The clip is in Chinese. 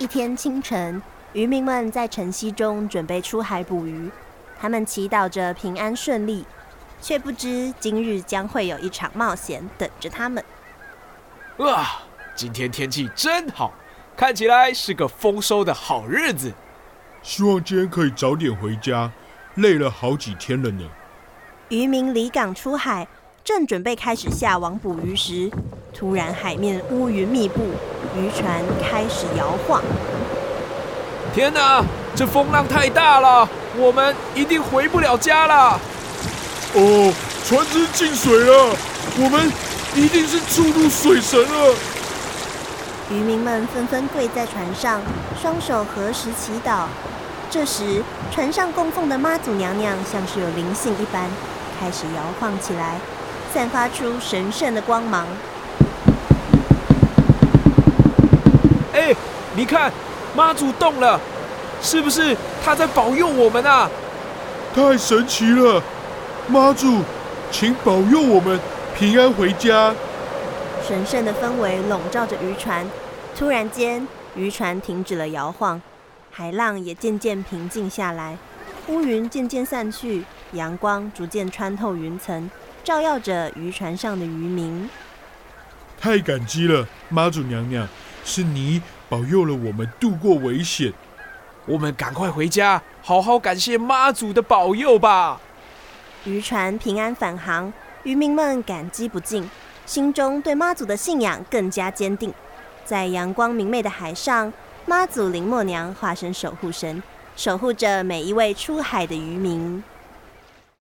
一天清晨，渔民们在晨曦中准备出海捕鱼，他们祈祷着平安顺利，却不知今日将会有一场冒险等着他们。啊，今天天气真好，看起来是个丰收的好日子。希望今天可以早点回家，累了好几天了呢。渔民离港出海，正准备开始下网捕鱼时，突然海面乌云密布，渔船开始摇晃。天哪，这风浪太大了，我们一定回不了家了。哦，船只进水了，我们一定是触怒水神了。渔民们纷纷跪在船上，双手合十祈祷。这时，船上供奉的妈祖娘娘像是有灵性一般，开始摇晃起来，散发出神圣的光芒。你看，妈祖动了，是不是她在保佑我们啊？太神奇了，妈祖，请保佑我们平安回家。神圣的氛围笼罩着渔船，突然间，渔船停止了摇晃。海浪也渐渐平静下来，乌云渐渐散去，阳光逐渐穿透云层，照耀着渔船上的渔民。太感激了，妈祖娘娘，是你保佑了我们度过危险。我们赶快回家，好好感谢妈祖的保佑吧。渔船平安返航，渔民们感激不尽，心中对妈祖的信仰更加坚定。在阳光明媚的海上。妈祖林默娘化身守护神，守护着每一位出海的渔民。